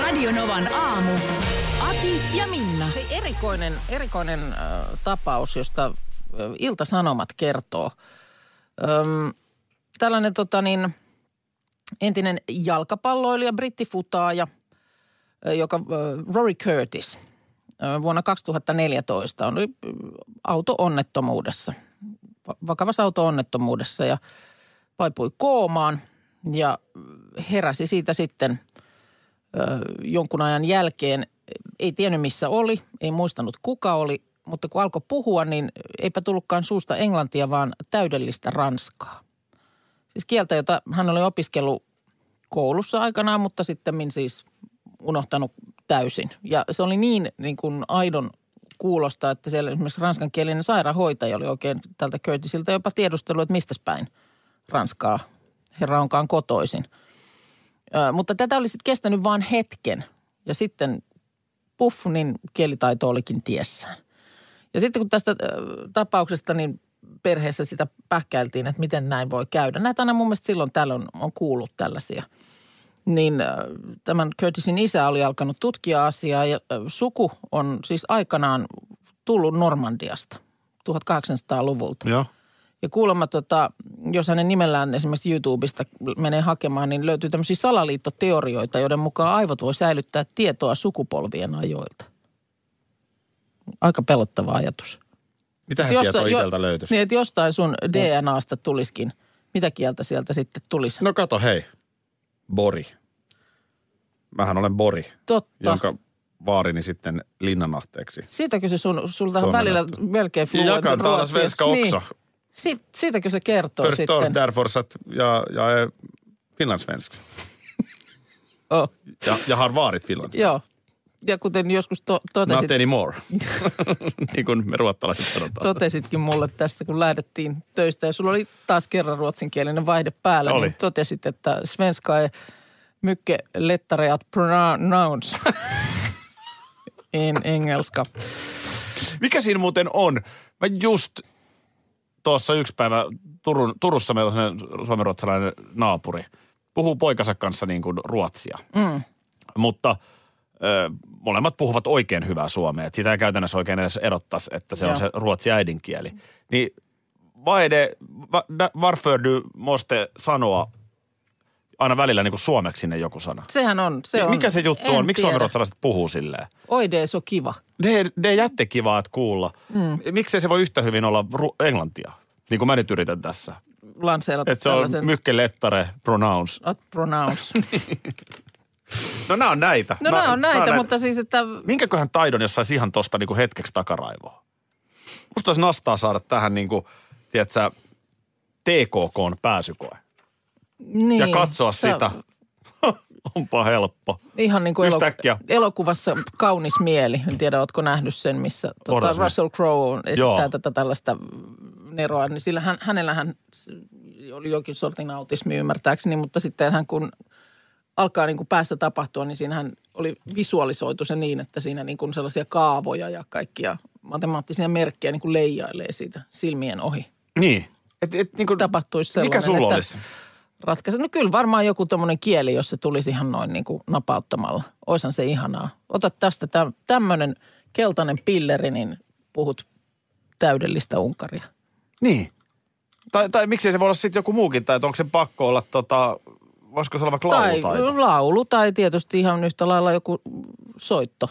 Radionovan aamu. Ati ja Minna. Erikoinen, erikoinen äh, tapaus, josta äh, Ilta-Sanomat kertoo. Öm, tällainen tota niin, entinen jalkapalloilija, brittifutaaja, äh, joka äh, Rory Curtis äh, vuonna 2014 oli äh, auto-onnettomuudessa, va- vakavassa auto-onnettomuudessa ja vaipui koomaan ja heräsi siitä sitten jonkun ajan jälkeen. Ei tiennyt missä oli, ei muistanut kuka oli, mutta kun alkoi puhua, niin eipä tullutkaan suusta englantia, vaan täydellistä ranskaa. Siis kieltä, jota hän oli opiskellut koulussa aikanaan, mutta sitten siis unohtanut täysin. Ja se oli niin, niin kuin aidon kuulosta, että siellä esimerkiksi ranskankielinen sairaanhoitaja oli oikein tältä Curtisilta jopa tiedustellut, että mistä päin Ranskaa herra onkaan kotoisin. Ö, mutta tätä oli sitten kestänyt vain hetken ja sitten puff, niin kielitaito olikin tiessään. Ja sitten kun tästä tapauksesta niin perheessä sitä pähkäiltiin, että miten näin voi käydä. Näitä aina mun mielestä silloin tällöin on kuullut tällaisia. Niin tämän Curtisin isä oli alkanut tutkia asiaa ja suku on siis aikanaan tullut Normandiasta 1800-luvulta. Joo. Ja kuulemma, tota, jos hänen nimellään esimerkiksi YouTubesta menee hakemaan, niin löytyy tämmöisiä salaliittoteorioita, joiden mukaan aivot voi säilyttää tietoa sukupolvien ajoilta. Aika pelottava ajatus. Mitähän Jos- tietoa jo- itseltä löytyisi? Niin, että jostain sun DNAsta tulisikin. Mitä kieltä sieltä sitten tulisi? No kato, hei. Bori. Mähän olen Bori, Totta. jonka vaarini sitten linnanahteeksi. Siitäkö se sun, sulta on välillä melkein fluent jakan täällä ruotsi. svenska också. Niin. Siit, siitäkö se kertoo Först sitten? så att jag, jag är finlandssvensk. Oh, Ja, jag har varit finlandssvensk. joo. Ja kuten joskus to, totesit, Not anymore. niin kuin me ruottalaiset sanotaan. totesitkin mulle tästä, kun lähdettiin töistä ja sulla oli taas kerran ruotsinkielinen vaihde päällä, Oli. niin totesit, että svenska är mycket lättare att pronounce in engelska. Mikä siinä muuten on? Mä just tuossa yksi päivä Turun, Turussa meillä on sellainen suomenruotsalainen naapuri. Puhuu poikansa kanssa niin kuin ruotsia. Mm. Mutta ö, molemmat puhuvat oikein hyvää suomea. Et sitä ei käytännössä oikein edes erottaisi, että se Joo. on se ruotsi äidinkieli. Niin vad är det, va, da, varför du måste sanoa aina välillä niin kuin suomeksi sinne joku sana? Sehän on. Se on Mikä se juttu en on? Miksi suomenruotsalaiset puhuu silleen? Oi är så kiva. Ne, ne jättekivaa että kuulla. Mm. Miksei se voi yhtä hyvin olla ru- englantia? Niin kuin mä nyt yritän tässä. Lanseerata Että se on tällaisen mykke lettare pronounce. at pronounce. No nämä on näitä. No Mä- nämä on näitä, näin- mutta siis, että Minkäköhän taidon, jos saisi ihan tosta niinku hetkeksi takaraivoa? Musta olisi nastaa saada tähän niinku, tiedätkö, TKKn pääsykoe. Niin. Ja katsoa sä- sitä. Onpa helppo. Ihan niin kuin Yhtäkkiä. elokuvassa Kaunis mieli. En tiedä, ootko nähnyt sen, missä tuota. Russell Crowe esittää Joo. tätä tällaista neroa. Niin sillä hän, hänellähän oli jokin sortin autismi ymmärtääkseni, mutta sitten hän kun alkaa niin kuin päässä tapahtua, niin siinähän oli visualisoitu se niin, että siinä niin kuin sellaisia kaavoja ja kaikkia matemaattisia merkkejä niin kuin leijailee siitä silmien ohi. Niin. Et, et, niinku, Tapahtuisi sellainen, mikä sulla että olisi? Ratkaise. No kyllä varmaan joku tommonen kieli, jos se tulisi ihan noin niin kuin napauttamalla. Oishan se ihanaa. Ota tästä tä, tämmöinen keltainen pilleri, niin puhut täydellistä Unkaria. Niin. Tai, tai miksei se voi olla sitten joku muukin, tai onko se pakko olla tota, voisiko se olla vaikka Tai laulutaito? laulu tai tietysti ihan yhtä lailla joku soitto.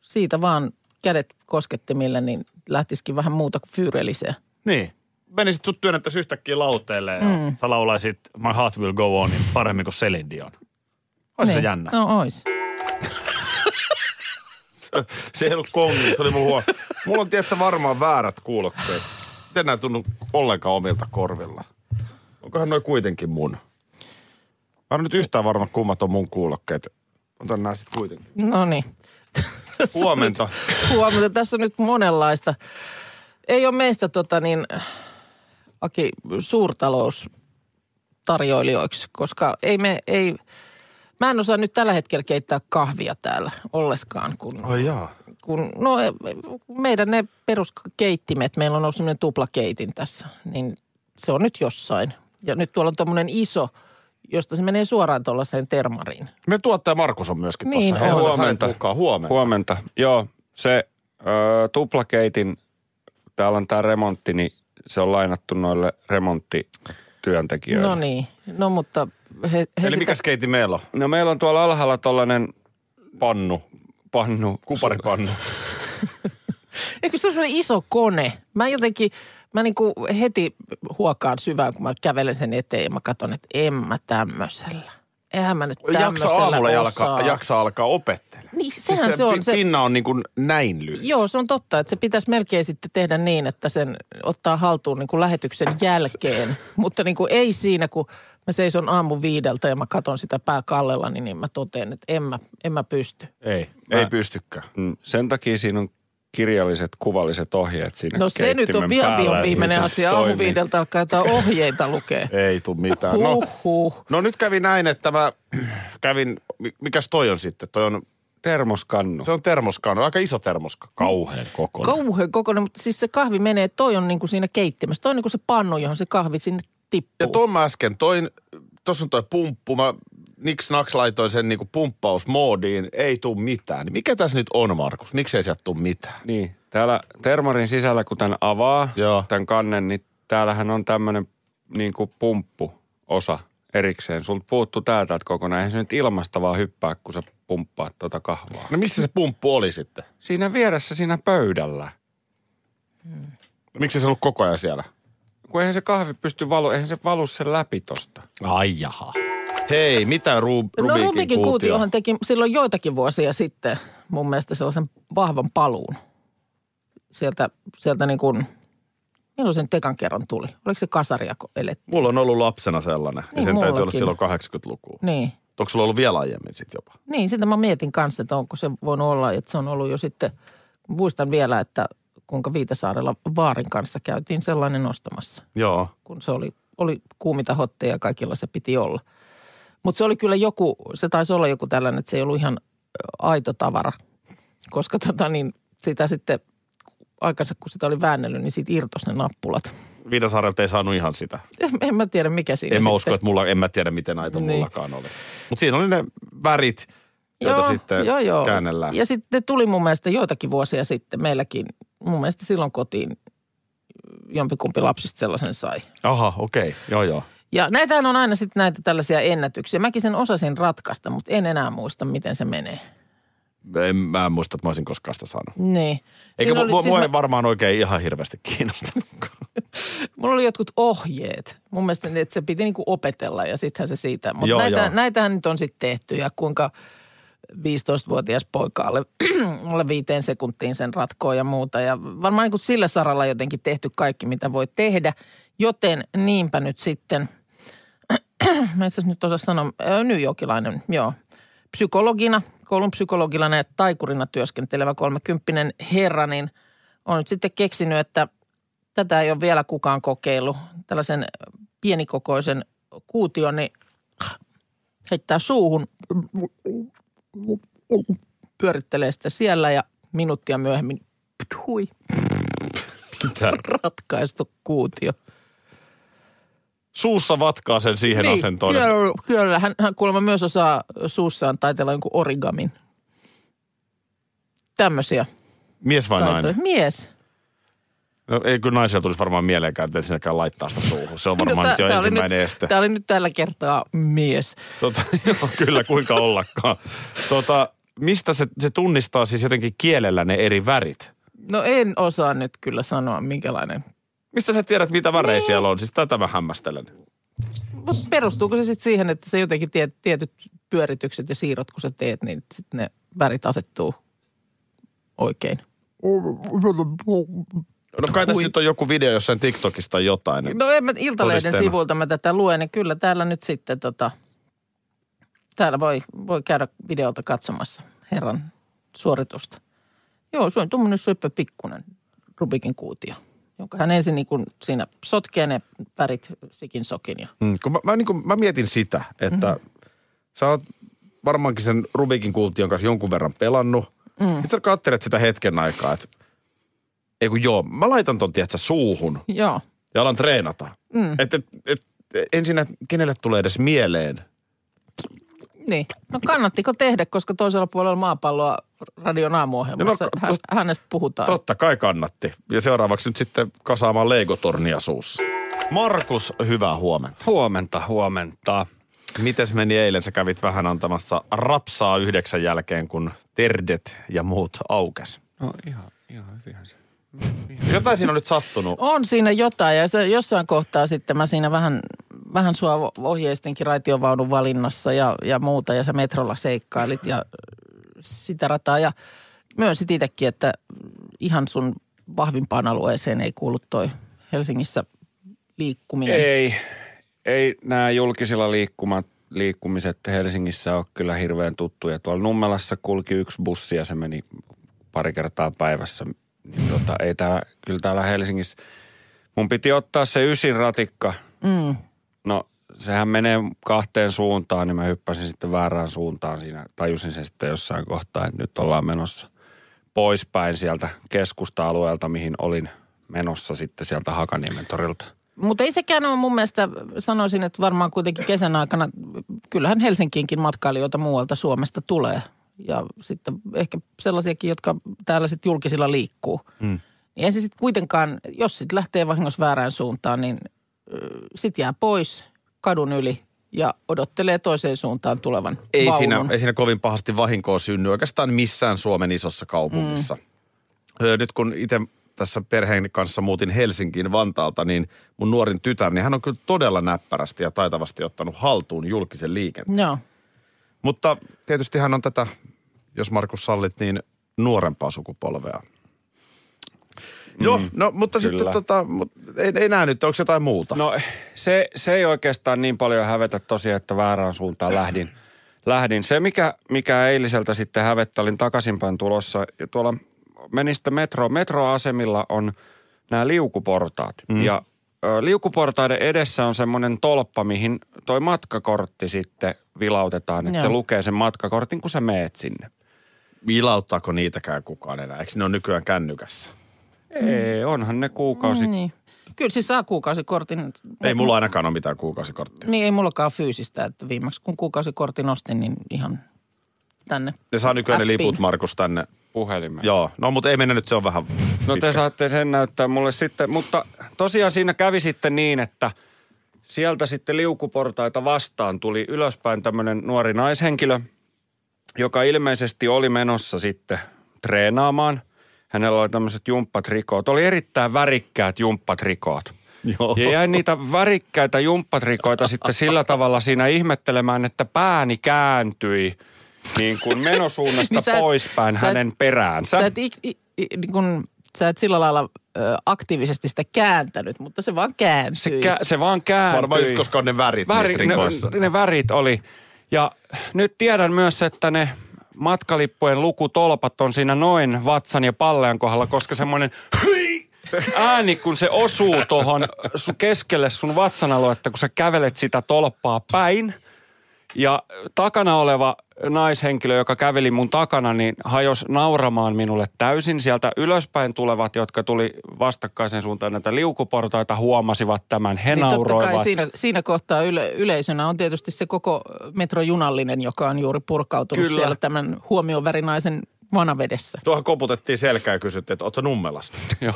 Siitä vaan kädet koskettimille, niin lähtisikin vähän muuta kuin fyyrelisee. Niin. Menisit sut työnnettäisiin yhtäkkiä lauteelle ja mm. sä laulaisit My Heart Will Go On niin paremmin kuin Celine Dion. Se Niin. jännä. No ois. Se ei ollut kongi, se oli mun huo. Mulla on tietysti varmaan väärät kuulokkeet. Miten nämä tunnu ollenkaan omilta korvilla? Onkohan noin kuitenkin mun? Mä en nyt yhtään varma, kummat on mun kuulokkeet. Otan nää sit kuitenkin. No niin. Huomenta. Huomenta. Tässä on nyt monenlaista. Ei ole meistä tota niin, Aki, suurtaloustarjoilijoiksi, koska ei me, ei, mä en osaa nyt tällä hetkellä keittää kahvia täällä olleskaan, kun, Ai jaa. kun no meidän ne peruskeittimet, meillä on ollut semmoinen tuplakeitin tässä, niin se on nyt jossain. Ja nyt tuolla on tuommoinen iso, josta se menee suoraan tuollaiseen termariin. Me tuottaja Markus on myöskin Niin tuossa. on. Huomenta. Huomenta. Huomenta. Huomenta. Huomenta. Joo, se ö, tuplakeitin, täällä on tämä remontti, niin se on lainattu noille remonttityöntekijöille. No niin, no mutta he, he Eli sitä, mikäs keiti meillä on? No meillä on tuolla alhaalla tollainen Pannu. pannu. Kuparipannu. Eikö se ole iso kone? Mä jotenkin, mä niinku heti huokaan syvään, kun mä kävelen sen eteen ja mä katson, että en mä tämmöisellä. Eihän mä nyt Jaksa aamulla jalka, jaksa alkaa opettelemaan. Niin, sehän se, pi- on. Se, pinna on niin kuin näin lyhyt. joo, se on totta, että se pitäisi melkein sitten tehdä niin, että sen ottaa haltuun niin kuin lähetyksen jälkeen. Mutta niin kuin ei siinä, kun mä seison aamu viideltä ja mä katson sitä pää kallella, niin, niin mä totean, että en mä, en mä pysty. Ei, ei pystykään. Mm, Sen takia siinä on kirjalliset, kuvalliset ohjeet siinä No se nyt on vielä vion viimeinen asia. toimii. Aamu viideltä alkaa jotain ohjeita lukea. Ei tuu mitään. No, Huhhuh. no nyt kävi näin, että mä kävin, mi- mikäs toi on sitten? Toi on, Termoskannu. se on termoskannu, aika iso termoska. Kauhean kokoinen. Kauhean kokoinen, mutta siis se kahvi menee, toi on niin kuin siinä keittimessä. Toi on niin kuin se pannu, johon se kahvi sinne tippuu. Ja tuon mä äsken toin, tuossa on toi pumppu, mä niks naks laitoin sen niinku pumppausmoodiin, ei tuu mitään. Niin mikä tässä nyt on, Markus? Miksei sieltä tuu mitään? Niin, täällä termarin sisällä, kun tämän avaa, Joo. tämän kannen, niin täällähän on tämmöinen niin kuin pumppuosa erikseen. Sulta puuttuu tää täältä kokonaan. Eihän se nyt ilmasta vaan hyppää, kun sä pumppaat tuota kahvaa. No missä se pumppu oli sitten? Siinä vieressä siinä pöydällä. Miksi se ollut koko ajan siellä? Kun eihän se kahvi pysty valu, eihän se valu sen läpi tosta. Ai jaha. Hei, mitä Ru- no Rubikin, Rubikin kuutio? kuutiohan teki silloin joitakin vuosia sitten mun mielestä sellaisen vahvan paluun. Sieltä, sieltä niin kuin, milloin sen tekan kerran tuli? Oliko se kasariako eletty? Mulla on ollut lapsena sellainen. ja Niin, sen täytyy olla silloin 80-lukua. Niin. Onko sulla ollut vielä aiemmin sitten jopa? Niin, sitä mä mietin kanssa, että onko se voinut olla, että se on ollut jo sitten, muistan vielä, että kuinka Viitasaarella Vaarin kanssa käytiin sellainen ostamassa. Joo. kun se oli, oli kuumita hotteja ja kaikilla se piti olla. Mutta se oli kyllä joku, se taisi olla joku tällainen, että se ei ollut ihan aito tavara, koska tota niin, sitä sitten aikansa kun sitä oli väännellyt, niin siitä irtos ne nappulat. Viitasaarelta ei saanut ihan sitä. En, en mä tiedä mikä siinä En mä sitten. usko, että mulla, en mä tiedä miten aito Niin. mullakaan oli. Mutta siinä oli ne värit, joita sitten joo, joo. käännellään. Ja sitten tuli mun mielestä joitakin vuosia sitten meilläkin, mun mielestä silloin kotiin jompikumpi lapsista sellaisen sai. Aha, okei. Okay. Joo, joo. Ja näitähän on aina sitten näitä tällaisia ennätyksiä. Mäkin sen osasin ratkaista, mutta en enää muista, miten se menee. En, mä en muista, että mä olisin koskaan sitä saanut. Niin. Eikä Siinä mu- mua siis mä... mä- varmaan oikein ihan hirveästi kiinnostanut. Mulla oli jotkut ohjeet. Mun mielestä että se piti niinku opetella ja sittenhän se siitä. Mutta näitä, joo. näitähän nyt on sitten tehty ja kuinka 15-vuotias poika alle, alle viiteen sekuntiin sen ratkoo ja muuta. Ja varmaan niin kuin sillä saralla jotenkin tehty kaikki, mitä voi tehdä. Joten niinpä nyt sitten, mä itse nyt osaa sanoa, New Yorkilainen, joo. Psykologina, koulun psykologina ja taikurina työskentelevä kolmekymppinen herra, niin on nyt sitten keksinyt, että tätä ei ole vielä kukaan kokeillut. Tällaisen pienikokoisen kuution, niin heittää suuhun, pyörittelee sitä siellä ja minuuttia myöhemmin, hui, Mitä? ratkaistu kuutio. Suussa vatkaa sen siihen niin, asentoon. Kyllä, kyllä. Hän, hän kuulemma myös osaa suussaan taitella jonkun origamin. Tämmöisiä Mies vai taitoja. nainen? Mies. No, ei kyllä naisella tulisi varmaan mieleenkään, että ensinnäkään laittaa sitä suuhun. Se on varmaan No, nyt jo ensimmäinen nyt, este. Tämä oli nyt tällä kertaa mies. Tota, joo, kyllä, kuinka ollakaan. Tota, mistä se, se tunnistaa siis jotenkin kielellä ne eri värit? No en osaa nyt kyllä sanoa, minkälainen. Mistä sä tiedät, mitä värejä Niin. siellä on? Siis tätä mä hämmästelen. Mutta perustuuko se sitten siihen, että se jotenkin tiet, tietyt pyöritykset ja siirrot, kun sä teet, niin sitten ne värit asettuu oikein? No kai tässä nyt on joku video jossain TikTokista tai jotain. No en mä Iltalehden Todisteena. sivuilta mä tätä luen, niin kyllä täällä nyt sitten tota, Täällä voi, voi käydä videolta katsomassa herran suoritusta. Joo, se on tuommoinen pikkunen Rubikin kuutio, jonka hän ensin niin kuin siinä sotkee ne värit sikin sokin. Ja, Mm, kun mä, mä, niin kuin, mä mietin sitä, että mm-hmm. sä oot varmaankin sen Rubikin kuution kanssa jonkun verran pelannut. Mm. Sitten sä katselet sitä hetken aikaa, että ei kun joo, mä laitan ton tiedätkö, suuhun joo, ja alan treenata. Mm. Että et, et, ensin, että kenelle tulee edes mieleen. Niin. No kannattiko tehdä, koska toisella puolella maapalloa radion aamuohjelmassa No, no, tos- hänestä puhutaan. Totta kai kannatti. Ja seuraavaksi nyt sitten kasaamaan Lego-tornia suussa. Markus, hyvää huomenta. Huomenta, huomenta. Mites meni eilen? Sä kävit vähän antamassa rapsaa yhdeksän jälkeen, kun terdet ja muut aukes. No ihan, ihan hyvinhän se. Jotain siinä on nyt sattunut. On siinä jotain ja se, jossain kohtaa sitten mä siinä vähän, vähän sua ohjeistinkin raitiovaunun valinnassa ja, ja muuta ja sä metrolla seikkailit ja sitä rataa ja myönsit itsekin, että ihan sun vahvimpaan alueeseen ei kuulu toi Helsingissä liikkuminen. Ei, ei nämä julkisilla liikkumat, liikkumiset Helsingissä ole kyllä hirveän tuttuja. Tuolla Nummelassa kulki yksi bussi ja se meni pari kertaa päivässä. Niin tota, ei täällä, kyllä täällä Helsingissä. Mun piti ottaa se ysin ratikka. Mm. No sehän menee kahteen suuntaan, niin mä hyppäsin sitten väärään suuntaan siinä. Tajusin sen sitten jossain kohtaa, että nyt ollaan menossa poispäin sieltä keskusta-alueelta, mihin olin menossa sitten sieltä Hakaniemen torilta. Mutta ei sekään ole mun mielestä, sanoisin, että varmaan kuitenkin kesän aikana, kyllähän Helsinkiinkin matkailijoita muualta Suomesta tulee. Ja sitten ehkä sellaisiakin, jotka täällä sitten julkisilla liikkuu. Mm. Niin ei se sitten kuitenkaan, jos sitten lähtee vahingossa väärään suuntaan, niin sitten jää pois kadun yli ja odottelee toiseen suuntaan tulevan Ei vaunun. siinä, ei siinä kovin pahasti vahinkoa synny oikeastaan missään Suomen isossa kaupungissa. Mm. Nyt kun itse tässä perheen kanssa muutin Helsinkiin Vantaalta, niin mun nuorin tytär, niin hän on kyllä todella näppärästi ja taitavasti ottanut haltuun julkisen liikenteen. Joo. Mutta tietysti hän on tätä, jos Markus sallit, niin nuorempaa sukupolvea. Mm, Joo, no mutta kyllä. sitten tota, mut ei, ei näe nyt, onko jotain muuta? No se, se ei oikeastaan niin paljon hävetä tosiaan, että väärään suuntaan lähdin. lähdin. Se, mikä, mikä eiliseltä sitten hävettä, olin takaisinpäin tulossa ja tuolla menin sitten metro. Metroasemilla on nämä liukuportaat. Mm. Ja ö, liukuportaiden edessä on semmoinen tolppa, mihin toi matkakortti sitten vilautetaan. Että se lukee sen matkakortin, kun sä meet sinne. Vilauttaako niitäkään kukaan enää? Eikö ne ole nykyään kännykässä? Ei, onhan ne kuukausi. Niin. Kyllä siis saa kuukausikortin. Ei mulla ainakaan ole mitään kuukausikorttia. Niin ei mullakaan fyysistä, että viimeksi kun kuukausikortin ostin, niin ihan tänne. Ne saa nykyään ne appiin. liput, Markus, tänne. Puhelimeen. Joo, no mutta ei mennä nyt, se on vähän No pitkä. te saatte sen näyttää mulle sitten, mutta tosiaan siinä kävi sitten niin, että sieltä sitten liukuportaita vastaan tuli ylöspäin tämmöinen nuori naishenkilö, joka ilmeisesti oli menossa sitten treenaamaan. Hänellä oli tämmöiset jumppatrikoot. Oli erittäin värikkäät jumppatrikoot. Joo. Ja jäin niitä värikkäitä jumppatrikoita sitten sillä tavalla siinä ihmettelemään, että pääni kääntyi niin kuin menosuunnasta Niin sä poispäin sä et- hänen peräänsä. Sä et, i, i, niin kun, sä et sillä lailla ö, aktiivisesti sitä kääntänyt, mutta se vaan kääntyi. Se, kä- se vaan kääntyi. Varmaan just koska on ne värit Väri, ne, ne värit oli. Ja nyt tiedän myös, että ne matkalippujen lukutolpat on siinä noin vatsan ja pallean kohdalla, koska semmoinen ääni, kun se osuu tuohon keskelle sun vatsan aluetta, kun sä kävelet sitä tolppaa päin. Ja takana oleva naishenkilö, joka käveli mun takana, niin hajos nauramaan minulle täysin. Sieltä ylöspäin tulevat, jotka tuli vastakkaisen suuntaan näitä liukuportaita, huomasivat tämän. He Niin totta nauroivat. kai siinä, siinä kohtaa yle, yleisönä on tietysti se koko metrojunallinen, joka on juuri purkautunut Kyllä. siellä tämän huomiovärinaisen vanavedessä. Tuohon koputettiin selkää ja kysyttiin, että ootko Nummelasta? Joo.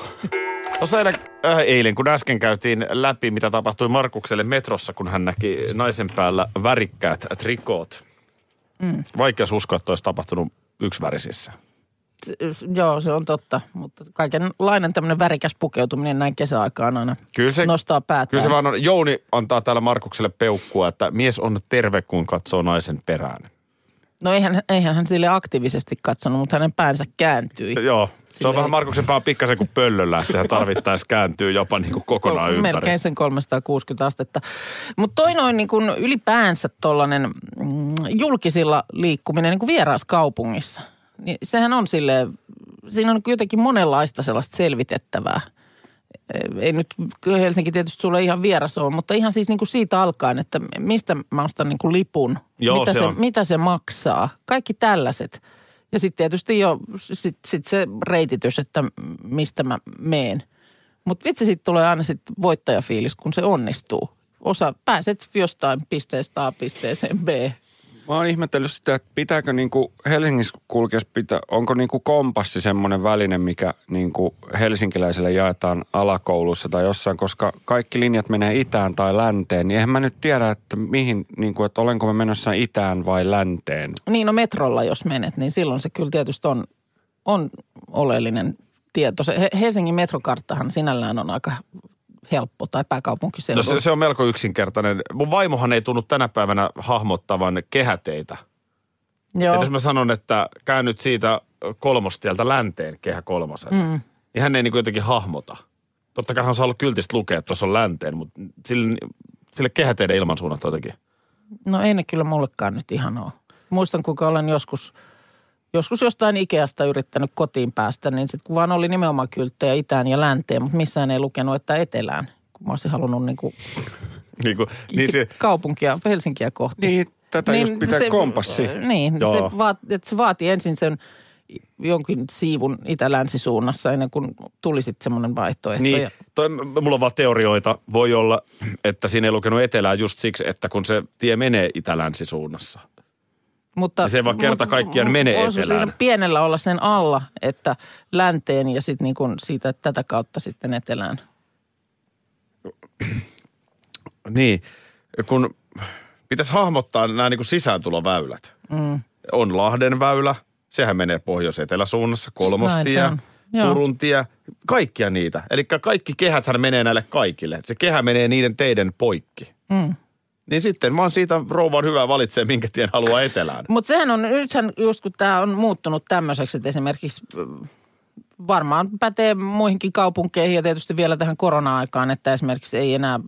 Tuossa eilen, äh, eilen, kun äsken käytiin läpi, mitä tapahtui Markukselle metrossa, kun hän näki naisen päällä värikkäät trikoot. Mm. Vaikea uskoa, että olisi tapahtunut yksivärisissä. Joo, se on totta, mutta kaikenlainen tämmöinen värikäs pukeutuminen näin kesäaikaan aina Kyllä se, nostaa päätään. kyllä se vaan on. Jouni antaa täällä Markukselle peukkua, että mies on terve, kun katsoo naisen perään. No eihän, eihän hän sille aktiivisesti katsonut, mutta hänen päänsä kääntyi. Joo, se on Silleen- vähän Markuksen pää pikkasen kuin pöllöllä, että sehän tarvittaessa kääntyy jopa niin kuin kokonaan ympäri. Melkein sen 360 astetta. Mutta toi noin niin kuin ylipäänsä tuollainen mm, julkisilla liikkuminen niin kuin vieraaskaupungissa. Niin sehän on sille siinä on jotenkin monenlaista sellaista selvitettävää. Ei nyt Helsinki tietysti sulle ihan vieras ole, mutta ihan siis niin kuin siitä alkaen, että mistä mä ostan niin kuin lipun, Joo, mitä, se se, on. mitä se maksaa. Kaikki tällaiset. Ja sitten tietysti jo sit, sit se reititys, että mistä mä meen. Mutta vitsi, sitten tulee aina sit voittajafiilis, kun se onnistuu. Osa, pääset jostain pisteestä A pisteeseen B. Mä oon ihmetellyt sitä, että pitääkö niinku Helsingissä kulkeessa pitää, onko niinku kompassi semmoinen väline, mikä niinku helsinkiläisille jaetaan alakoulussa tai jossain, koska kaikki linjat menee itään tai länteen, niin eihän mä nyt tiedä, että mihin, niinku, että olenko mä menossa itään vai länteen. Niin no metrolla jos menet, niin silloin se kyllä tietysti on, on oleellinen tieto. Se He- Helsingin metrokarttahan sinällään on aika helppo tai pääkaupunkiseudu. No se, se on melko yksinkertainen. Mun vaimohan ei tunnu tänä päivänä hahmottavan kehäteitä. Joo. Et jos mä sanon, että käyn nyt siitä kolmostieltä länteen kehä kolmosen, mm. niin hän ei niin jotenkin hahmota. Totta kai hän saa ollut kyltistä lukea, että tuossa on länteen, mutta sille, sille kehäteiden ilmansuunnat jotenkin. No ei ne kyllä mullekaan nyt ihan ole. Muistan, kuinka olen joskus, joskus jostain Ikeasta yrittänyt kotiin päästä, niin sitten kun vaan oli nimenomaan kylttejä itään ja länteen, mutta missään ei lukenut, että etelään. Kun mä olisin halunnut niin kuin Niin, kuin, niin se, kaupunkia, Helsinkiä kohti. Niin, tätä niin, just pitää se- kompassi. Niin, Joo. se, vaat, että se vaati ensin sen jonkin siivun itä-länsisuunnassa ennen kuin tuli sitten semmoinen vaihtoehto. niin toi, mulla on vaan teorioita. Voi olla, että siinä ei lukenut etelää just siksi, että kun se tie menee itä-länsisuunnassa. Mutta, Ja se vaan kerta kaikkiaan menee etelään. siinä pienellä olla sen alla, että länteen ja sitten niin kuin siitä tätä kautta sitten etelään. Niin, kun pitäisi hahmottaa nämä niin kuin sisääntuloväylät. Mm. On Lahden väylä, sehän menee pohjois-eteläsuunnassa, kolmostie. Joo. Turun tie, kaikkia niitä. Eli kaikki kehäthän menee näille kaikille. Se kehä menee niiden teiden poikki. Mm. Niin sitten vaan siitä rouva on hyvä valitsee, minkä tien haluaa etelään. Mutta sehän on, nythän just kun tämä on muuttunut tämmöiseksi, että esimerkiksi mm, varmaan pätee muihinkin kaupunkeihin ja tietysti vielä tähän korona-aikaan, että esimerkiksi ei enää,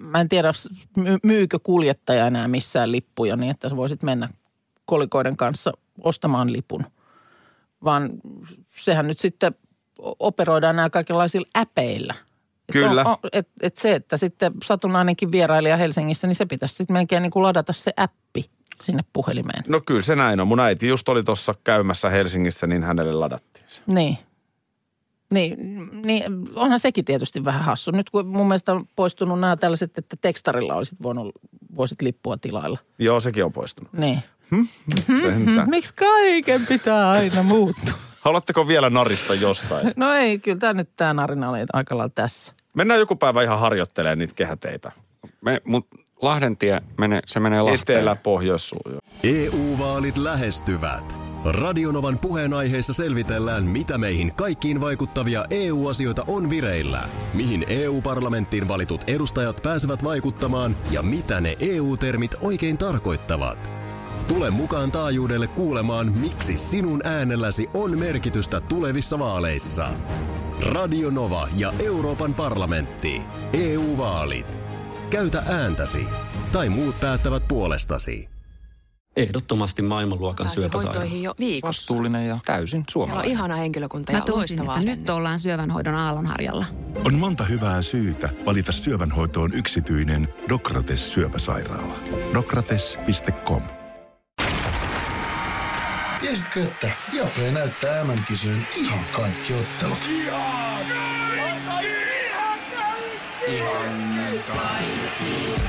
mä en tiedä my- myykö kuljettaja enää missään lippuja niin, että sä voisit mennä kolikoiden kanssa ostamaan lipun. Vaan sehän nyt sitten operoidaan nämä kaikenlaisilla äpeillä. Kyllä. on- on- Et, et se, että sitten satunnainenkin vierailija Helsingissä, niin se pitäisi sitten melkein niin kuin ladata se appi sinne puhelimeen. No kyllä se näin on. Mun äiti just oli tuossa käymässä Helsingissä, niin hänelle ladattiin se. Niin. Niin, niin, onhan sekin tietysti vähän hassu. Nyt kun mun mielestä on poistunut nämä tällaiset, että tekstarilla olisit voinut, voisit lippua tilailla. Joo, sekin on poistunut. Niin. Sentään. Miksi kaiken pitää aina muuttua? Haluatteko vielä narista jostain? No ei, kyllä tämä nyt tämä narina oli aika lailla tässä. Mennään joku päivä ihan harjoittelemaan niitä kehäteitä. Me, mut Lahdentie, menee, se menee Lahteen. Etelä, pohjois. EU-vaalit lähestyvät. Radionovan puheenaiheessa selvitellään, mitä meihin kaikkiin vaikuttavia EU-asioita on vireillä, mihin EU-parlamenttiin valitut edustajat pääsevät vaikuttamaan ja mitä ne EU-termit oikein tarkoittavat. Tule mukaan taajuudelle kuulemaan, miksi sinun äänelläsi on merkitystä tulevissa vaaleissa. Radio Nova ja Euroopan parlamentti. EU-vaalit. Käytä ääntäsi. Tai muut päättävät puolestasi. Ehdottomasti maailmanluokan syöpäsairaala. jo viikossa. Vastuullinen ja täysin Siellä on suomalainen. ihana henkilökunta ja Mä tunsin, loistava että nyt ollaan syövänhoidon aallonharjalla. On monta hyvää syytä valita syövänhoitoon yksityinen Dokrates syöpäsairaala. Dokrates.com Tiesitkö, että Viaplay näyttää MM-kisojen ihan kaikki ottelut?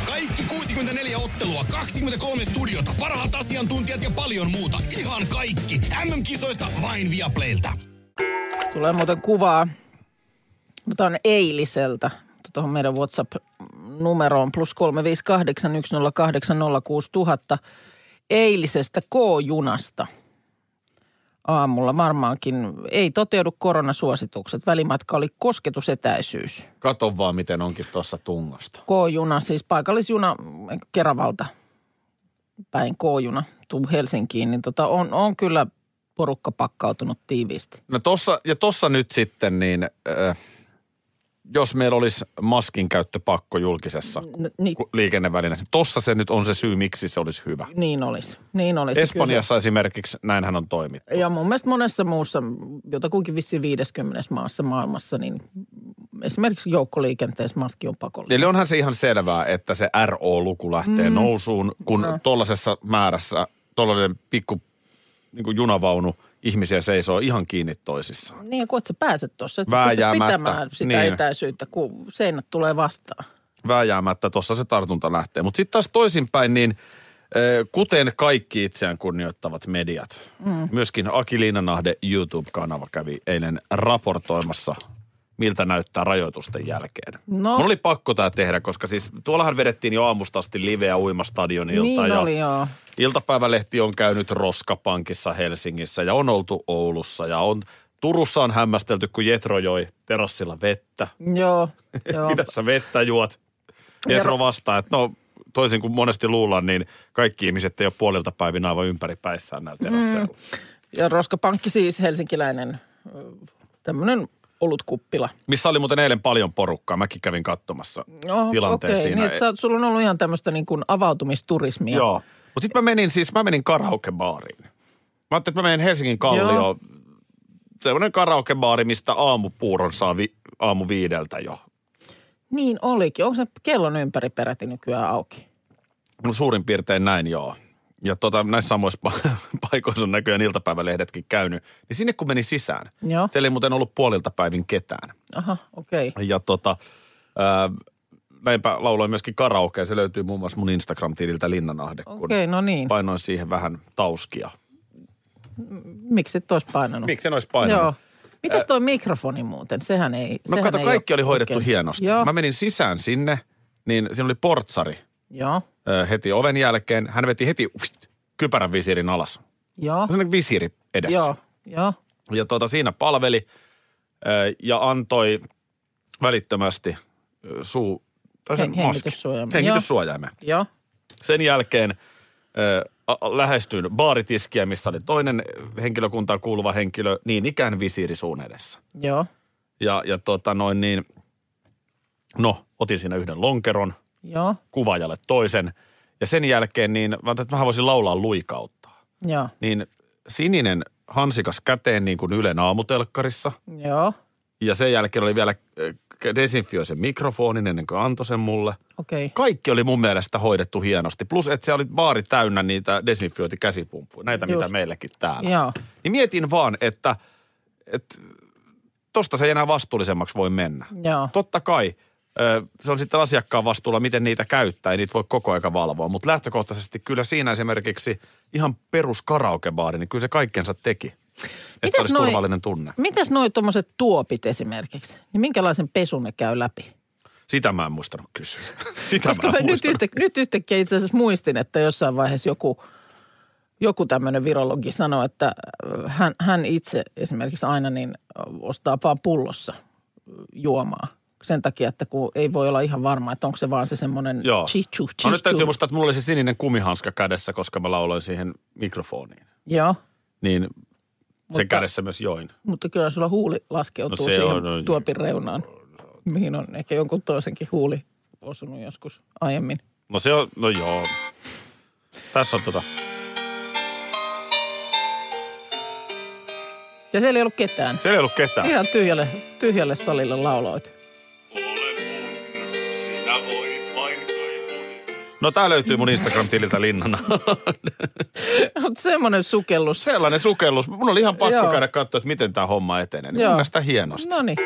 Kaikki 64 ottelua, 23 studiota, parhaat asiantuntijat ja paljon muuta. Ihan kaikki. MM-kisoista vain Viaplaylta. Tulee muuten kuvaa tuon eiliseltä tuohon meidän WhatsApp-numeroon plus 35810806000 eilisestä K-junasta. Aamulla varmaankin ei toteudu koronasuositukset. Välimatka oli kosketusetäisyys. Kato vaan, miten onkin tuossa tungosta. K-juna, siis paikallisjuna Keravalta päin koojuna tuu Helsinkiin, niin tota on, on kyllä porukka pakkautunut tiiviisti. No tossa, ja tossa nyt sitten niin, äh, jos meillä olisi maskin käyttö pakko julkisessa N- niin, liikennevälineessä, tossa se nyt on se syy, miksi se olisi hyvä. niin olisi. Niin olisi. Espanjassa esimerkiksi näinhän on toimittu. Kyllä. Ja mun mielestä monessa muussa, jotakuinkin vissiin 50 maassa maailmassa, niin esimerkiksi joukkoliikenteessä maski on pakollinen. Eli onhan se ihan selvää, että se RO-luku lähtee mm. nousuun, kun no. tuollaisessa määrässä tuollainen pikku niin junavaunu ihmisiä seisoo ihan kiinni toisissaan. Niin kun et sä pääset tuossa, että pitämään sitä Niin. etäisyyttä, kun seinät tulee vastaan. Vääjäämättä tuossa se tartunta lähtee. Mutta sitten taas toisinpäin, niin kuten kaikki itseään kunnioittavat mediat, mm. myöskin Aki Liinanahde YouTube-kanava kävi eilen raportoimassa, miltä näyttää rajoitusten jälkeen. No. Mun oli pakko tämä tehdä, koska siis tuollahan vedettiin jo aamusta asti liveä uimastadionilta. Niin ja oli joo. Iltapäivälehti on käynyt Roskapankissa Helsingissä ja on oltu Oulussa ja on Turussa on hämmästelty, kun Jetro joi terassilla vettä. Joo, joo. Mitä sä vettä juot? Jetro vastaa, että no toisin kuin monesti luullaan, niin kaikki ihmiset ei ole puolilta päivin aivan ympäri päissään näillä terasseilla. Mm. Ja Roskapankki siis helsinkiläinen tämmöinen olutkuppila. Missä oli muuten eilen paljon porukkaa. Mäkin kävin katsomassa Oh, tilanteen okei, siinä. Niin, että sä, sulla on ollut ihan tämmöistä niin kuin avautumisturismia. Joo. Mutta sitten mä menin siis, mä menin karaokebaariin. Mä ajattelin, että mä menen Helsingin Kallio. Joo. Semmoinen karaokebaari, mistä aamupuuron saa vi, aamu viideltä jo. Niin olikin. Onko se kellon ympäri peräti nykyään auki? No suurin piirtein näin, joo. Ja tota, näissä samoissa pa- paikoissa on näköjään iltapäivälehdetkin käynyt. Niin sinne kun meni sisään, Joo. siellä ei muuten ollut puolilta päivin ketään. Aha, okei. Okay. Ja tota, ää, näinpä lauloin myöskin karaokea. Se löytyy muun muassa mun Instagram-tililtä Linnanahde, kun Okei, no niin. painoin siihen vähän tauskia. Miksi et ois painanut? Miksi en olisi painanut? Joo. Mitäs toi mikrofoni muuten? Sehän ei... No sehän kato, ei kaikki ole oli hoidettu oikein. hienosti. Joo, Mä menin sisään sinne, niin siinä oli portsari joo, ö, heti oven jälkeen. Hän veti heti uist, kypärän visiirin alas. joo, Sellainen visiiri edessä. joo, joo. Ja tota, siinä palveli ö, ja antoi välittömästi ö, suu... Tai sen Hen- hengityssuojaimen. Hengityssuojaimen. Joo, Sen jälkeen ö, lähestyin baaritiskiä, missä oli toinen henkilökuntaan kuuluva henkilö, niin ikään visiiri suun edessä. joo, Ja, ja tota noin niin, no, otin siinä yhden lonkeron, joo, kuvaajalle toisen. Ja sen jälkeen niin, mä että mä voisin laulaa luikauttaa. joo, Niin sininen hansikas käteen niin kuin Ylen aamutelkkarissa. joo. Ja sen jälkeen oli vielä äh, desinfioi sen mikrofonin ennen kuin antoi sen mulle. Okei. Okay. Kaikki oli mun mielestä hoidettu hienosti. Plus, että se oli baari täynnä niitä desinfiointikäsipumppuja. Näitä, Just. mitä meillekin täällä. Joo, Niin mietin vaan, että, että tosta se ei enää vastuullisemmaksi voi mennä. joo. Totta kai se on sitten asiakkaan vastuulla, miten niitä käyttää. Ei niitä voi koko aika valvoa. Mutta lähtökohtaisesti kyllä siinä esimerkiksi ihan perus karaokebaari, niin kyllä se kaikkensa teki. Että Mitäs olisi noi- turvallinen tunne. Mitäs noi tuommoiset tuopit esimerkiksi? Niin minkälaisen pesun ne käy läpi? Sitä mä en muistanut kysyä. Sitä Koska mä mä nyt, yhtä, nyt yhtäkkiä itse asiassa muistin, että jossain vaiheessa joku, joku tämmöinen virologi sanoi, että äh, hän, hän itse esimerkiksi aina niin ostaa vaan pullossa juomaa. Sen takia, että kun ei voi olla ihan varma, että onko se vaan se semmoinen Joo. chichu, chichu. No nyt täytyy muistaa, että mulla oli se sininen kumihanska kädessä, koska mä lauloin siihen mikrofoniin. Joo, Niin sen Mutta- kädessä myös join. mutta kyllä sulla huuli laskeutuu No se siihen on, no- tuopin reunaan, mihin on ehkä jonkun toisenkin huuli osunut joskus aiemmin. No se on, no joo. Tässä on tota, Ja siellä ei ollut ketään. siellä ei ollut ketään. Ihan tyhjälle, tyhjälle salille lauloit. No tää löytyy mun Instagram-tililtä linnana. Mutta semmoinen sukellus. Sellainen sukellus. Mun oli ihan pakko Joo. käydä katsoa, että miten tämä homma etenee. Niin Joo. mun mielestä hienosti. No niin.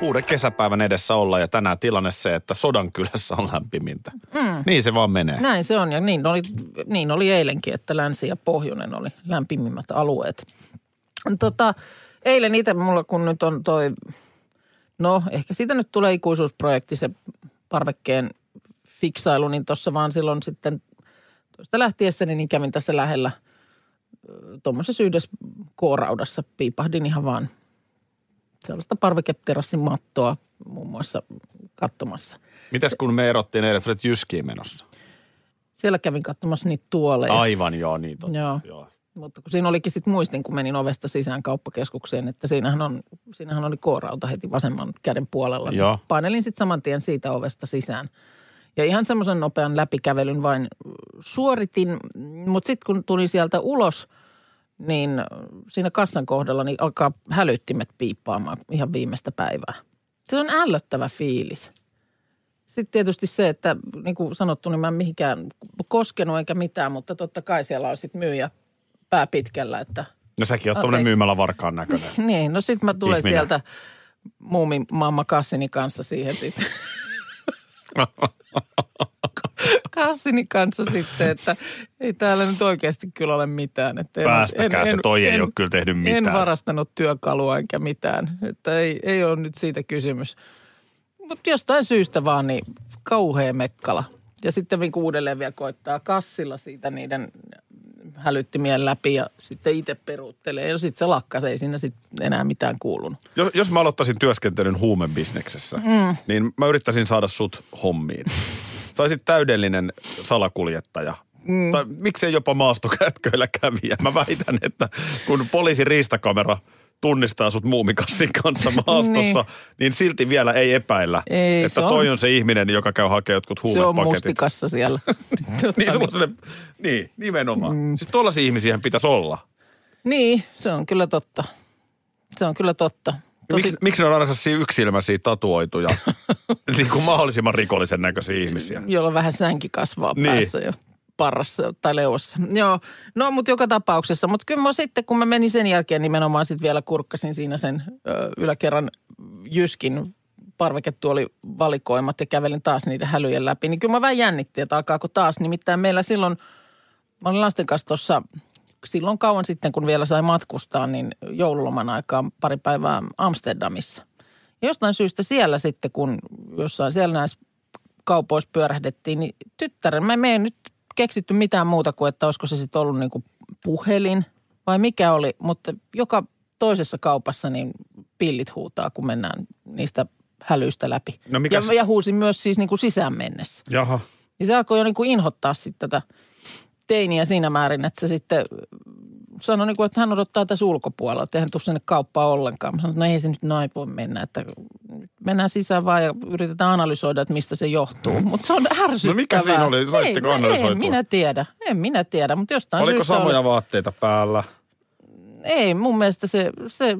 Uuden kesäpäivän edessä olla ja tänään tilanne se, että Sodankylässä on lämpimintä. Mm. Niin se vaan menee. Näin se on ja niin oli, niin oli eilenkin, että länsi ja pohjoinen oli lämpimimmät alueet. Tota, eilen itse mulla kun nyt on toi, no ehkä siitä nyt tulee ikuisuusprojekti se parvekkeen fiksailu, niin tuossa vaan silloin sitten tuosta lähtiessäni niin kävin tässä lähellä tuommoisessa yhdessä kooraudassa piipahdin ihan vaan sellaista parveketerassin mattoa muun muassa katsomassa. Mitäs kun me erottiin eilen, olet Jyskiin menossa? Siellä kävin katsomassa niitä tuoleja. Aivan joo, niin totta. Joo. Joo. Mutta kun siinä olikin sitten muistin, kun menin ovesta sisään kauppakeskukseen, että siinähän, on, siinähän oli koorauta heti vasemman käden puolella. niin. Painelin sitten saman tien siitä ovesta sisään. Ja ihan semmoisen nopean läpikävelyn vain suoritin, mutta sitten kun tulin sieltä ulos, niin siinä kassan kohdalla niin alkaa hälyttimet piippaamaan ihan viimeistä päivää. Se on ällöttävä fiilis. Sitten tietysti se, että niin kuin sanottu, niin mä en mihinkään koskenut eikä mitään, mutta totta kai siellä on sitten myyjä pää pitkällä, että No säkin oot Anteeksi. myymälävarkaan näköinen. niin, no sitten mä tulen Ihminen. sieltä muumin mamma kassini kanssa siihen sitten. Kassini kanssa sitten, että ei täällä nyt oikeasti kyllä ole mitään. Että en- Päästäkää se, toi ei en- ole kyllä tehnyt mitään. En varastanut työkalua enkä mitään, että ei, ei ole nyt siitä kysymys. Mutta jostain syystä vaan niin kauhea mekkala. Ja sitten niin uudelleen vielä koittaa kassilla siitä niiden hälyttimien läpi ja sitten itse peruuttelee. Ja sitten se lakkas, ei siinä sitten enää mitään kuulunut. Jos, jos mä aloittaisin työskentelyn huumebisneksessä, mm. niin mä yrittäisin saada sut hommiin. Saisit täydellinen salakuljettaja. Mm. Tai miksei jopa maastokätköillä kävijä. Mä väitän, että kun poliisin riistakamera tunnistaa sut muumikassin kanssa maastossa, Niin. niin. silti vielä ei epäillä, Ei, että se toi on- on se ihminen, joka käy hakemaan jotkut Se on huumepaketit. mustikassa siellä. niin, on sellainen- niin, nimenomaan. Mm. Siis tollaisia ihmisiä pitäisi olla. niin, se on kyllä totta. Se on kyllä totta. Tosi, Miksi, miksi ne on aina sellaisia yksilmäisiä tatuoituja, niin kuin mahdollisimman rikollisen näköisiä ihmisiä? jolla vähän sänki kasvaa niin. päässä jo parrassa tai leuassa. Joo, no mutta joka tapauksessa. Mutta kyllä mä sitten, kun mä menin sen jälkeen nimenomaan sitten vielä kurkkasin siinä sen ö, yläkerran jyskin parveketuoli valikoimat ja kävelin taas niiden hälyjen läpi, niin kyllä mä vähän jännitti, että alkaako taas. Nimittäin meillä silloin, mä olin lasten kanssa tuossa silloin kauan sitten, kun vielä sai matkustaa, niin joululoman aikaan pari päivää Amsterdamissa. Ja jostain syystä siellä sitten, kun jossain siellä näissä kaupoissa pyörähdettiin, niin tyttären, mä ei nyt keksitty mitään muuta kuin, että olisiko se sitten ollut niin kuin puhelin vai mikä oli, mutta joka toisessa kaupassa niin pillit huutaa, kun mennään niistä hälyistä läpi. No mikäs- ja, ja huusin myös siis niin kuin sisään mennessä. Jaha. Niin se alkoi jo niin kuin inhottaa sitten tätä teiniä siinä määrin, että se sitten sanoi, niin kuin, että hän odottaa tässä ulkopuolella, että eihän tule sinne kauppaan ollenkaan. Mä sanoin, että no ei se nyt näin voi mennä, että mennään sisään vaan ja yritetään analysoida, että mistä se johtuu. Mutta se on ärsyttävää. No mikä siinä oli? Saitteko ei, analysoitua? En minä tiedä, en minä tiedä, mutta jostain Oliko syystä samoja oli. vaatteita päällä? Ei, mun mielestä se, se,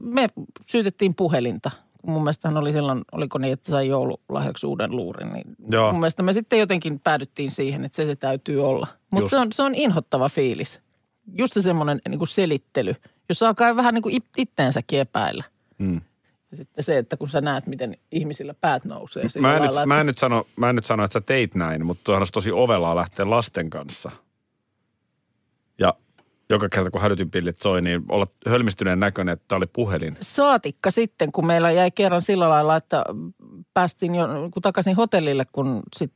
me syytettiin puhelinta. Mun mielestä hän oli silloin, oliko niin, että sai joululahjaksi uuden luurin. Niin Joo. Mun mielestä me sitten jotenkin päädyttiin siihen, että se se täytyy olla. Mutta se on, se on inhottava fiilis. Just se semmoinen niin selittely, jos alkaa vähän niin kuin it- itteensäkin epäillä. Mm. Sitten se, että kun sä näet, miten ihmisillä päät nousee. Mä en, nyt, lailla, mä, en että- nyt sano, mä en nyt sano, että sä teit näin, mutta tuohan olisi tosi ovelaa lähteä lasten kanssa. Ja joka kerta, kun hälytinpillit soi, niin olla hölmistyneen näköinen, että tää oli puhelin. Saatikka sitten, kun meillä jäi kerran sillä lailla, että päästiin jo takaisin hotellille, kun sit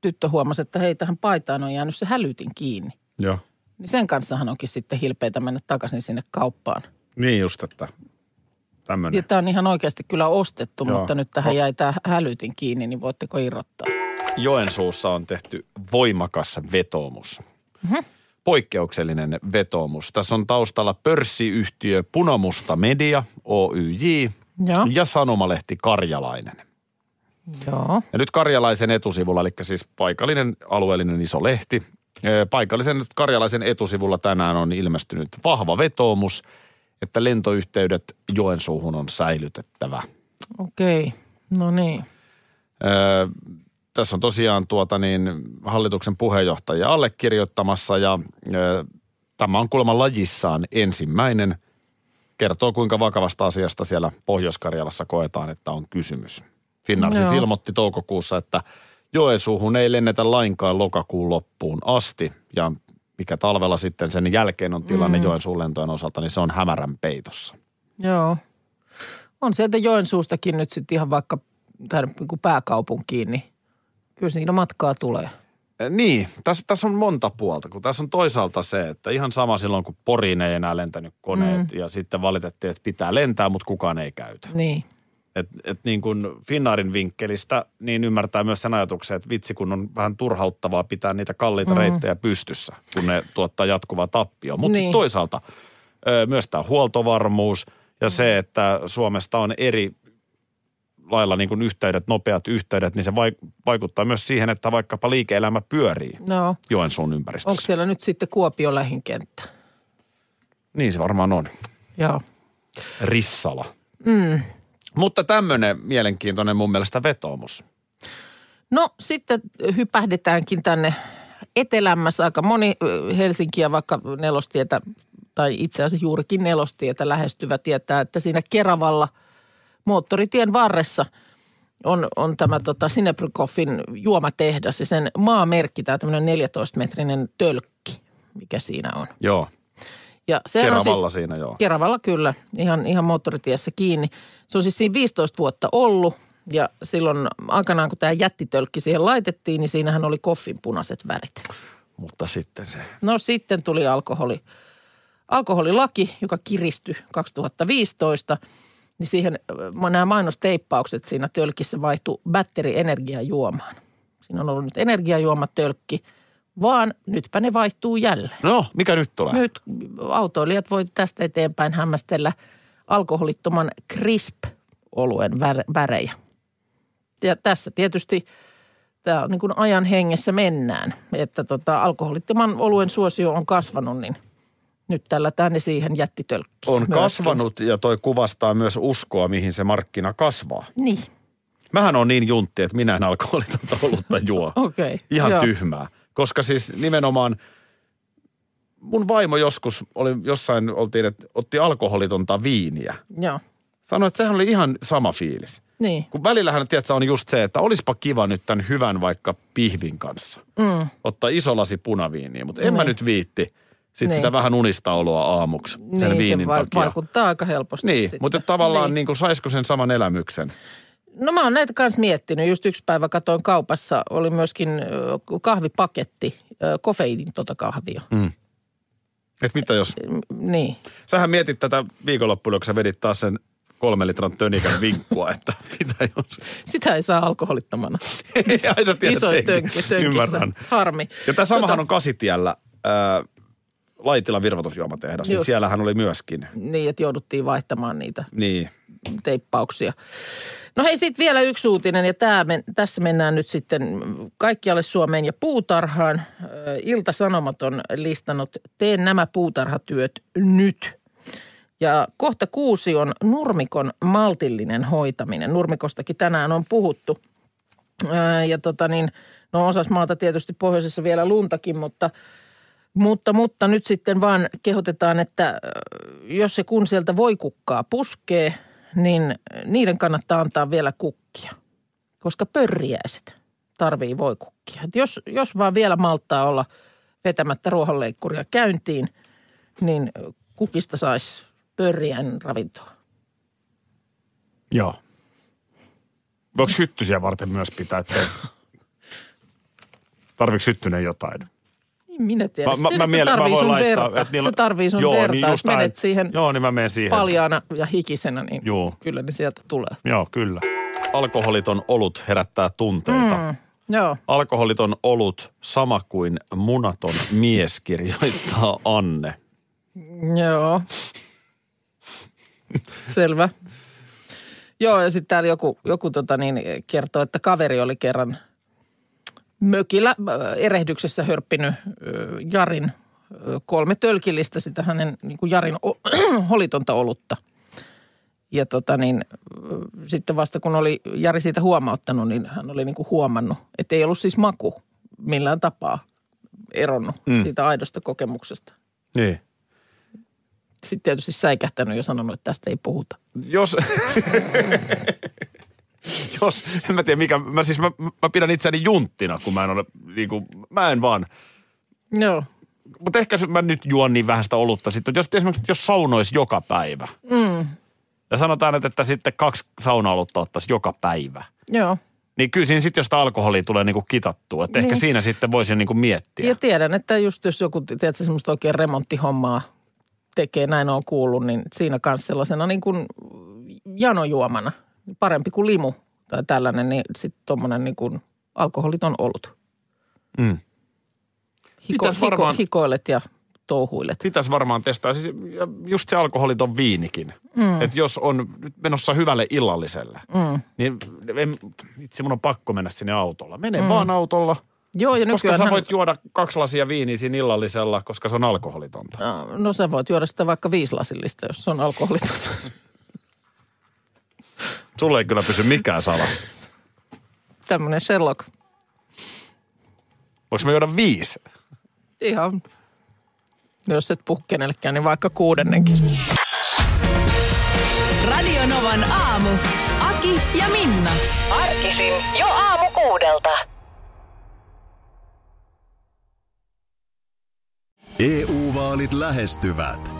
tyttö huomasi, että hei, tähän paitaan on jäänyt se hälytin kiinni. Joo. Niin sen kanssahan onkin sitten hilpeitä mennä takaisin sinne kauppaan. Niin just, että tämmöinen. Ja tämä on ihan oikeasti kyllä ostettu, Joo. mutta nyt tähän jäi tämä hälytin kiinni, niin voitteko irrottaa? Joensuussa on tehty voimakas vetoomus. Mhm. Poikkeuksellinen vetoomus. Tässä on taustalla pörssiyhtiö Punamusta Media, OYJ, Joo. ja sanomalehti Karjalainen. Joo. Ja nyt Karjalaisen etusivulla, eli siis paikallinen alueellinen iso lehti, paikallisen Karjalaisen etusivulla tänään on ilmestynyt vahva vetoomus, että lentoyhteydet Joensuuhun on säilytettävä. Okei. No niin. Öö, tässä on tosiaan tuota niin, hallituksen puheenjohtaja allekirjoittamassa ja öö, tämä on kuulemma lajissaan ensimmäinen. Kertoo kuinka vakavasta asiasta siellä Pohjois-Karjalassa koetaan, että on kysymys. Finnair siis ilmoitti toukokuussa, että Joensuuhun ei lennetä lainkaan lokakuun loppuun asti ja mikä talvella sitten sen jälkeen on tilanne mm. Joensuun lentojen osalta, niin se on hämärän peitossa. Joo. On sieltä Joensuustakin nyt sitten ihan vaikka tähän niin kuin pääkaupunkiin, niin kyllä siinä matkaa tulee. Niin, tässä, tässä on monta puolta, kun tässä on toisaalta se, että ihan sama silloin, kun Poriin ei enää lentänyt koneet mm. ja sitten valitettiin, että pitää lentää, mutta kukaan ei käytä. Niin. Et, et niin kuin Finnaarin vinkkelistä, niin ymmärtää myös sen ajatuksen, että vitsi kun on vähän turhauttavaa pitää niitä kalliita Mm. mm. reittejä pystyssä, kun ne tuottaa jatkuvaa tappioa. Mutta Niin. toisaalta ö, myös tämä huoltovarmuus ja Mm. se, että Suomesta on eri lailla niin kuin yhteydet, nopeat yhteydet, niin se vaik- vaikuttaa myös siihen, että vaikkapa liike-elämä pyörii No, Joensuun ympäristössä. onko siellä nyt sitten Kuopio lähinkenttä? Niin se varmaan on. Joo. Rissala. Mm. Mutta tämmöinen mielenkiintoinen mun mielestä vetoomus. No sitten hypähdetäänkin tänne etelämmässä. Aika moni Helsinkiä vaikka nelostietä tai itse asiassa juurikin nelostietä lähestyvä tietää, että siinä Keravalla moottoritien varressa on, on tämä tota Sinebrykoffin juomatehdas ja sen maamerkki, tämä tämmöinen 14-metrinen tölkki, mikä siinä on. Joo. Ja sehän on Keravalla siis, siinä, joo. Keravalla kyllä, ihan, ihan moottoritiessä kiinni. Se on siis siinä 15 vuotta ollut ja silloin aikanaan kun tämä jättitölkki siihen laitettiin, niin siinähän oli koffin punaiset värit. Mutta sitten se. No sitten tuli alkoholi, alkoholilaki, joka kiristyi 2015, niin siihen nämä mainosteippaukset siinä tölkissä vaihtu batterienergiajuomaan. Siinä on ollut nyt energiajuomatölkki, vaan nytpä ne vaihtuu jälleen. No, mikä nyt tulee? Nyt autoilijat voi tästä eteenpäin hämmästellä alkoholittoman crisp-oluen vär- värejä. Ja tässä tietysti tämä on niin kuin ajan hengessä mennään, että tota, alkoholittoman oluen suosio on kasvanut, niin nyt tällä tänne siihen jättitölkki. On myöskin. kasvanut ja toi kuvastaa myös uskoa, mihin se markkina kasvaa. Niin, Mähän on niin juntti, että minä en alkoholitonta olutta juo. okei. Okay. Ihan Joo. tyhmää. Koska siis nimenomaan mun vaimo joskus oli jossain, oltiin, että otti alkoholitonta viiniä. Joo, Sanoi, että sehän oli ihan sama fiilis. niin. Kun välillähän, tiedätkö, on just se, että olispa kiva nyt tämän hyvän vaikka pihvin kanssa. Mm. Ottaa iso lasi punaviiniä, mutta en mä Niin. nyt viitti. Sitten Niin. sitä vähän unista oloa aamuksi sen niin, viinin se va- takia. vaikuttaa aika helposti Niin, sitten. mutta tavallaan Niin. niin. niin saisiko sen saman elämyksen? No mä oon näitä kanssa miettinyt. Just yksi päivä katoin kaupassa, oli myöskin kahvipaketti, ö, kofeiinitonta kahvia. Mm. Et mitä jos... Niin. Sähän mietit tätä viikonloppuna, kun sä vedit taas sen kolmen litran tönikän vinkkua, että mitä jos... Sitä ei saa alkoholittomana. Ai sä tiedät tönki. Ymmärrän. Harmi. Ja tämä samahan Tota- on Kasitiellä, ää, Laitilan virvoitusjuomatehdas, niin Just. siellähän oli myöskin. Niin, että jouduttiin vaihtamaan niitä Niin. teippauksia. No hei, sitten vielä yksi uutinen ja tää men, tässä mennään nyt sitten kaikkialle Suomeen ja puutarhaan. Ilta-Sanomat on listannut, teen nämä puutarhatyöt nyt. Ja kohta kuusi on nurmikon maltillinen hoitaminen. Nurmikostakin tänään on puhuttu. Ja tota niin, no osas maata tietysti pohjoisessa vielä luntakin, mutta mutta, mutta nyt sitten vaan kehotetaan, että jos se kun sieltä voi kukkaa puskee, niin niiden kannattaa antaa vielä kukkia, koska pörriäiset tarvii voikukkia. Et jos, jos vaan vielä malttaa olla vetämättä ruohonleikkuria käyntiin, niin kukista saisi pörriäinen ravintoa. Joo. Voiko hyttysiä varten myös pitää, että tarvitsetko hyttynen jotain? Minä tiedän. Mä- mä- mä se miele- mä tarvii voin sun laittaa, verta. että niillä- Se tarvii sun Joo, verta. niin Jos menet siihen Joo, niin mä menen siihen. paljaana ja hikisenä, niin Joo. kyllä ne sieltä tulee. Joo, kyllä. Alkoholiton olut herättää tunteita. Mm, joo. Alkoholiton olut sama kuin munaton mies kirjoittaa Anne. Joo. Selvä. Joo, ja sitten täällä joku, joku tota niin, kertoo, että kaveri oli kerran mökillä äh, erehdyksessä hörppinyt äh, Jarin äh, kolme tölkillistä sitä hänen niin kuin Jarin holitonta olutta. Ja tota niin, sitten vasta kun oli Jari siitä huomauttanut, niin hän oli niin kuin huomannut, että ei ollut siis maku millään tapaa eronnut mm. siitä aidosta kokemuksesta Niin. sitten tietysti säikähtänyt ja sanonut, että tästä ei puhuta. Jos, jos, en mä tiedä mikä, mä siis mä, mä pidän itseäni junttina, kun mä en ole, niin kuin, mä en vaan. Joo. Mutta ehkä se- mä nyt juon niin vähän sitä olutta sitten. Jos esimerkiksi jos saunoisi joka päivä. Mm. Ja sanotaan, että, että sitten kaksi saunaolutta ottaisi joka päivä. Joo. Niin kyllä siinä sitten, jos sitä alkoholia tulee niin kuin kitattua. Että ehkä Niin. siinä sitten voisi niin kuin miettiä. Ja tiedän, että just jos joku, tiedätkö, semmoista oikein remonttihommaa tekee, näin on kuullut, niin siinä kanssa sellaisena niin kuin janojuomana, parempi kuin limu tai tällainen, niin sitten tuommoinen niin kuin alkoholiton olut. Mm. Hiko, Pitäis hiko, varmaan- hikoilet ja touhuilet. Pitäisi varmaan testaa. Siis, just se alkoholiton viinikin. Mm. Että jos on nyt menossa hyvälle illalliselle, Mm. niin en, itse mun on pakko mennä sinne autolla. Mene mm. vaan autolla, Joo, ja koska nykyään... sä voit juoda kaksi lasia viiniä siinä illallisella, koska se on alkoholitonta. No sä voit juoda sitä vaikka viisilasillista, jos se on alkoholitonta. Sulle ei kyllä pysy mikään salassa. Tämmöinen Sherlock. Voinko mä juoda viisi? Ihan, jos et puhu kenellekään, niin vaikka kuudennenkin. Radio Novan aamu. Aki ja Minna. Arkisin jo aamu kuudelta. EU-vaalit lähestyvät.